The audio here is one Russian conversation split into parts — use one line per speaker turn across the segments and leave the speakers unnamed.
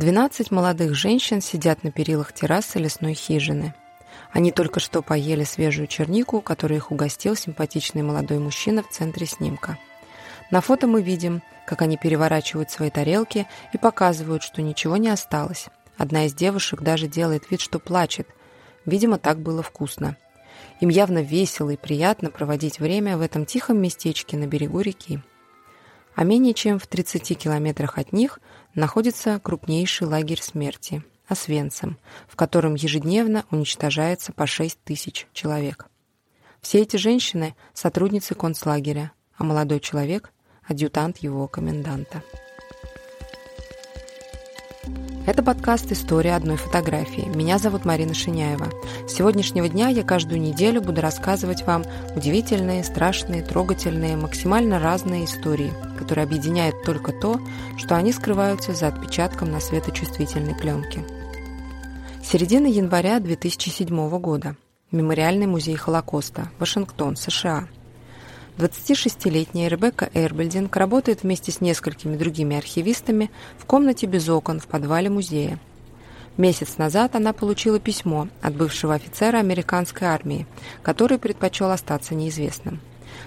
12 молодых женщин сидят на перилах террасы лесной хижины. Они только что поели свежую чернику, которую их угостил симпатичный молодой мужчина в центре снимка. На фото мы видим, как они переворачивают свои тарелки и показывают, что ничего не осталось. Одна из девушек даже делает вид, что плачет. Видимо, так было вкусно. Им явно весело и приятно проводить время в этом тихом местечке на берегу реки. А менее чем в 30 километрах от них находится крупнейший лагерь смерти – Освенцим, в котором ежедневно уничтожается по 6 тысяч человек. Все эти женщины – сотрудницы концлагеря, а молодой человек – адъютант его коменданта. Это подкаст «История одной фотографии». Меня зовут Марина Шиняева. С сегодняшнего дня я каждую неделю буду рассказывать вам удивительные, страшные, трогательные, максимально разные истории, которые объединяют только то, что они скрываются за отпечатком на светочувствительной пленке. Середина января 2007 года. Мемориальный музей Холокоста, Вашингтон, США – 26-летняя Ребекка Эрбельдинг работает вместе с несколькими другими архивистами в комнате без окон в подвале музея. Месяц назад она получила письмо от бывшего офицера американской армии, который предпочел остаться неизвестным.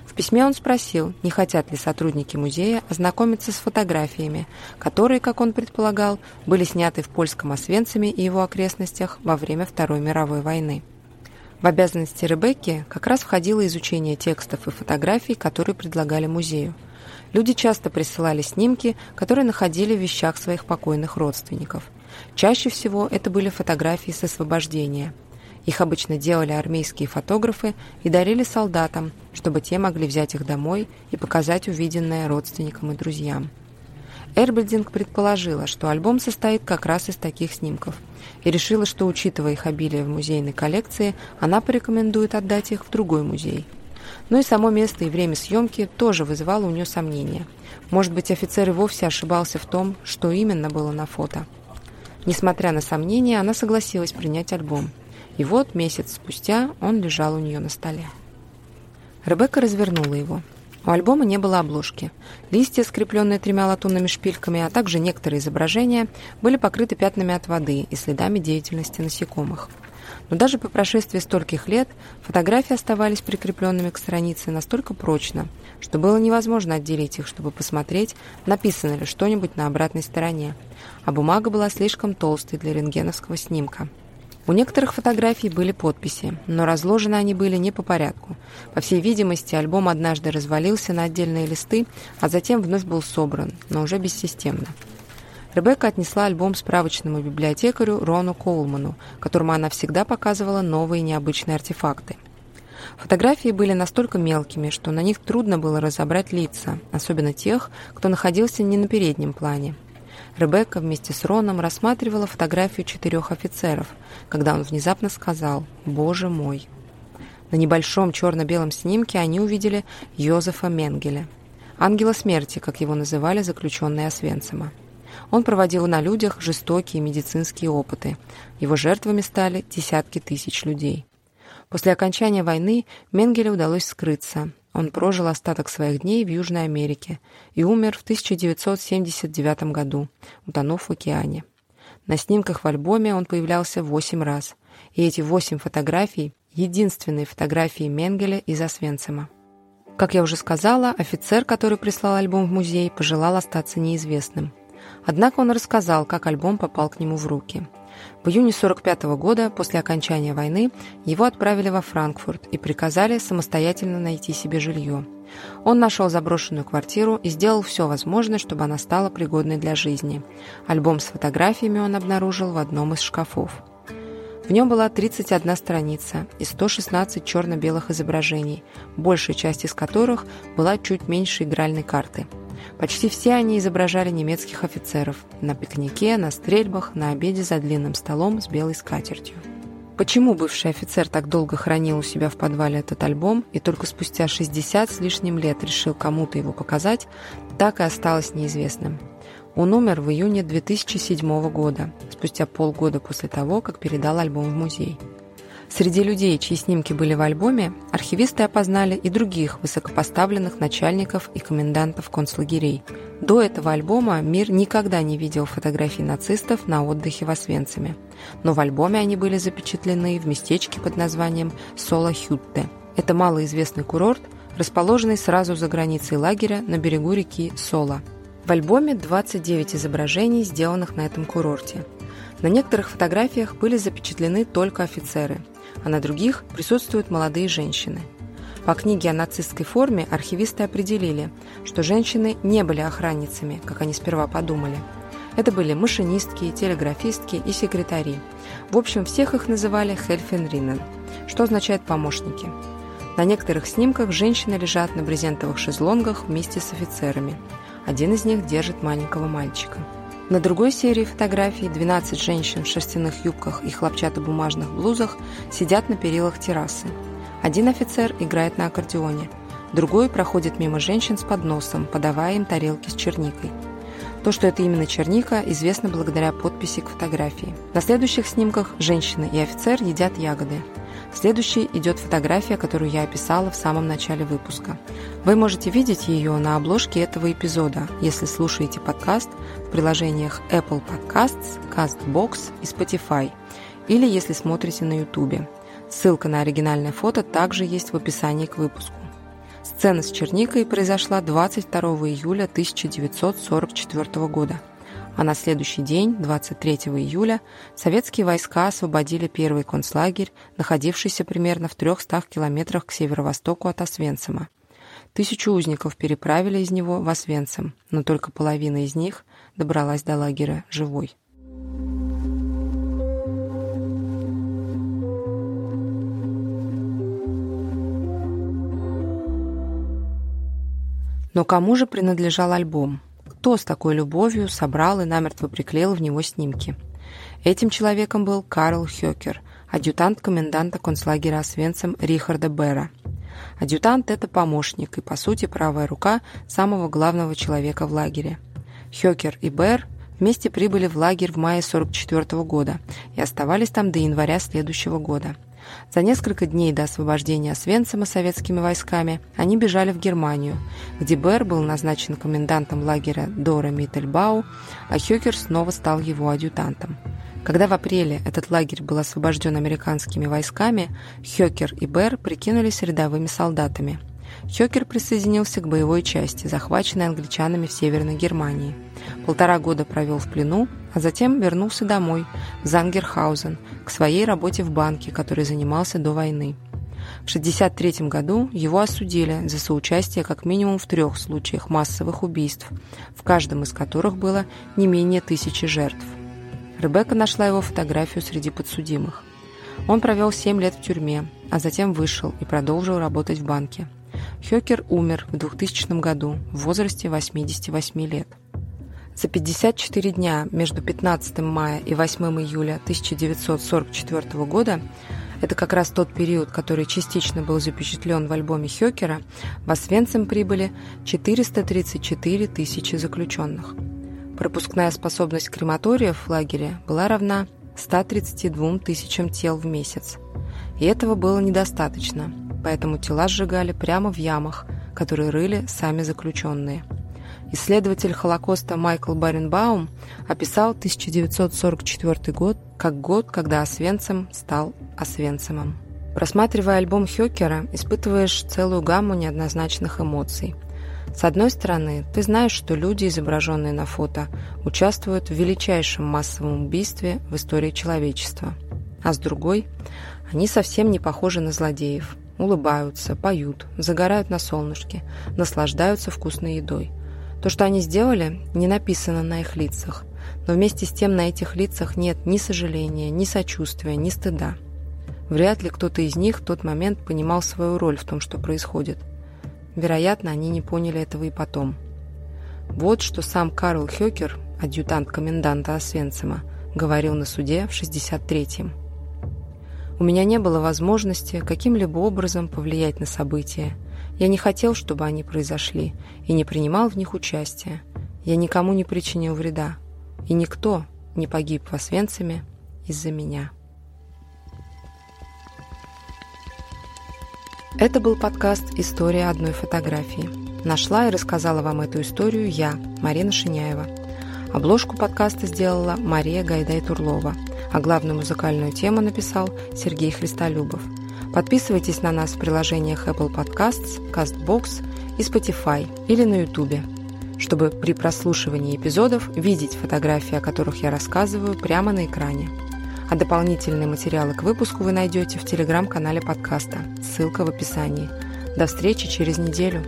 В письме он спросил, не хотят ли сотрудники музея ознакомиться с фотографиями, которые, как он предполагал, были сняты в польском Освенциме и его окрестностях во время Второй мировой войны. В обязанности Ребекки как раз входило изучение текстов и фотографий, которые предлагали музею. Люди часто присылали снимки, которые находили в вещах своих покойных родственников. Чаще всего это были фотографии с освобождения. Их обычно делали армейские фотографы и дарили солдатам, чтобы те могли взять их домой и показать увиденное родственникам и друзьям. Эрбельдинг предположила, что альбом состоит как раз из таких снимков, и решила, что, учитывая их обилие в музейной коллекции, она порекомендует отдать их в другой музей. Но и само место и время съемки тоже вызывало у нее сомнения. Может быть, офицер и вовсе ошибался в том, что именно было на фото. Несмотря на сомнения, она согласилась принять альбом. И вот месяц спустя он лежал у нее на столе. Ребекка развернула его. У альбома не было обложки. Листья, скрепленные тремя латунными шпильками, а также некоторые изображения, были покрыты пятнами от воды и следами деятельности насекомых. Но даже по прошествии стольких лет фотографии оставались прикрепленными к странице настолько прочно, что было невозможно отделить их, чтобы посмотреть, написано ли что-нибудь на обратной стороне, а бумага была слишком толстой для рентгеновского снимка. У некоторых фотографий были подписи, но разложены они были не по порядку. По всей видимости, альбом однажды развалился на отдельные листы, а затем вновь был собран, но уже бессистемно. Ребекка отнесла альбом справочному библиотекарю Рону Коулману, которому она всегда показывала новые необычные артефакты. Фотографии были настолько мелкими, что на них трудно было разобрать лица, особенно тех, кто находился не на переднем плане. Ребекка вместе с Роном рассматривала фотографию четырех офицеров, когда он внезапно сказал «Боже мой!». На небольшом черно-белом снимке они увидели Йозефа Менгеля, ангела смерти, как его называли заключенные Освенцима. Он проводил на людях жестокие медицинские опыты. Его жертвами стали десятки тысяч людей. После окончания войны Менгеле удалось скрыться, он прожил остаток своих дней в Южной Америке и умер в 1979 году, утонув в океане. На снимках в альбоме он появлялся восемь раз, и эти восемь фотографий – единственные фотографии Менгеля из Освенцима. Как я уже сказала, офицер, который прислал альбом в музей, пожелал остаться неизвестным. Однако он рассказал, как альбом попал к нему в руки – в июне 1945 года, после окончания войны, его отправили во Франкфурт и приказали самостоятельно найти себе жилье. Он нашел заброшенную квартиру и сделал все возможное, чтобы она стала пригодной для жизни. Альбом с фотографиями он обнаружил в одном из шкафов. В нем была 31 страница и 116 черно-белых изображений, большая часть из которых была чуть меньше игральной карты – Почти все они изображали немецких офицеров на пикнике, на стрельбах, на обеде за длинным столом с белой скатертью. Почему бывший офицер так долго хранил у себя в подвале этот альбом и только спустя 60 с лишним лет решил кому-то его показать, так и осталось неизвестным. Он умер в июне 2007 года, спустя полгода после того, как передал альбом в музей. Среди людей, чьи снимки были в альбоме, архивисты опознали и других высокопоставленных начальников и комендантов концлагерей. До этого альбома мир никогда не видел фотографий нацистов на отдыхе в Освенциме. Но в альбоме они были запечатлены в местечке под названием Соло-Хютте. Это малоизвестный курорт, расположенный сразу за границей лагеря на берегу реки Сола. В альбоме 29 изображений, сделанных на этом курорте. На некоторых фотографиях были запечатлены только офицеры – а на других присутствуют молодые женщины. По книге о нацистской форме архивисты определили, что женщины не были охранницами, как они сперва подумали. Это были машинистки, телеграфистки и секретари. В общем, всех их называли «хельфенринен», что означает «помощники». На некоторых снимках женщины лежат на брезентовых шезлонгах вместе с офицерами. Один из них держит маленького мальчика. На другой серии фотографий 12 женщин в шерстяных юбках и хлопчатобумажных блузах сидят на перилах террасы. Один офицер играет на аккордеоне, другой проходит мимо женщин с подносом, подавая им тарелки с черникой. То, что это именно черника, известно благодаря подписи к фотографии. На следующих снимках женщина и офицер едят ягоды. Следующей идет фотография, которую я описала в самом начале выпуска. Вы можете видеть ее на обложке этого эпизода, если слушаете подкаст в приложениях Apple Podcasts, CastBox и Spotify, или если смотрите на YouTube. Ссылка на оригинальное фото также есть в описании к выпуску. Сцена с черникой произошла 22 июля 1944 года – а на следующий день, 23 июля, советские войска освободили первый концлагерь, находившийся примерно в 300 километрах к северо-востоку от Освенцима. Тысячу узников переправили из него в Освенцим, но только половина из них добралась до лагеря живой. Но кому же принадлежал альбом? Кто с такой любовью собрал и намертво приклеил в него снимки. Этим человеком был Карл Хёкер, адъютант коменданта концлагеря Освенцим Рихарда Бера. Адъютант – это помощник и, по сути, правая рука самого главного человека в лагере. Хёкер и Бер вместе прибыли в лагерь в мае 1944 года и оставались там до января следующего года – за несколько дней до освобождения Освенцима советскими войсками они бежали в Германию, где Бер был назначен комендантом лагеря Дора Миттельбау, а Хёкер снова стал его адъютантом. Когда в апреле этот лагерь был освобожден американскими войсками, Хёкер и Бер прикинулись рядовыми солдатами – Хёкер присоединился к боевой части, захваченной англичанами в Северной Германии. Полтора года провел в плену, а затем вернулся домой, в Зангерхаузен, к своей работе в банке, которой занимался до войны. В 1963 году его осудили за соучастие как минимум в трех случаях массовых убийств, в каждом из которых было не менее тысячи жертв. Ребекка нашла его фотографию среди подсудимых. Он провел 7 лет в тюрьме, а затем вышел и продолжил работать в банке. Хёкер умер в 2000 году в возрасте 88 лет. За 54 дня между 15 мая и 8 июля 1944 года это как раз тот период, который частично был запечатлен в альбоме Хёкера, в Освенцим прибыли 434 тысячи заключенных. Пропускная способность крематориев в лагере была равна 132 тысячам тел в месяц. И этого было недостаточно – поэтому тела сжигали прямо в ямах, которые рыли сами заключенные. Исследователь Холокоста Майкл Баренбаум описал 1944 год как год, когда Освенцим стал Освенцимом. Просматривая альбом Хёкера, испытываешь целую гамму неоднозначных эмоций. С одной стороны, ты знаешь, что люди, изображенные на фото, участвуют в величайшем массовом убийстве в истории человечества. А с другой, они совсем не похожи на злодеев – улыбаются, поют, загорают на солнышке, наслаждаются вкусной едой. То, что они сделали, не написано на их лицах, но вместе с тем на этих лицах нет ни сожаления, ни сочувствия, ни стыда. Вряд ли кто-то из них в тот момент понимал свою роль в том, что происходит. Вероятно, они не поняли этого и потом. Вот что сам Карл Хёкер, адъютант коменданта Освенцима, говорил на суде в 63-м. У меня не было возможности каким-либо образом повлиять на события. Я не хотел, чтобы они произошли, и не принимал в них участия. Я никому не причинил вреда, и никто не погиб в Освенциме из-за меня. Это был подкаст «История одной фотографии». Нашла и рассказала вам эту историю я, Марина Шиняева. Обложку подкаста сделала Мария Гайдай-Турлова, а главную музыкальную тему написал Сергей Христолюбов. Подписывайтесь на нас в приложениях Apple Podcasts, CastBox и Spotify или на YouTube, чтобы при прослушивании эпизодов видеть фотографии, о которых я рассказываю, прямо на экране. А дополнительные материалы к выпуску вы найдете в телеграм-канале подкаста. Ссылка в описании. До встречи через неделю.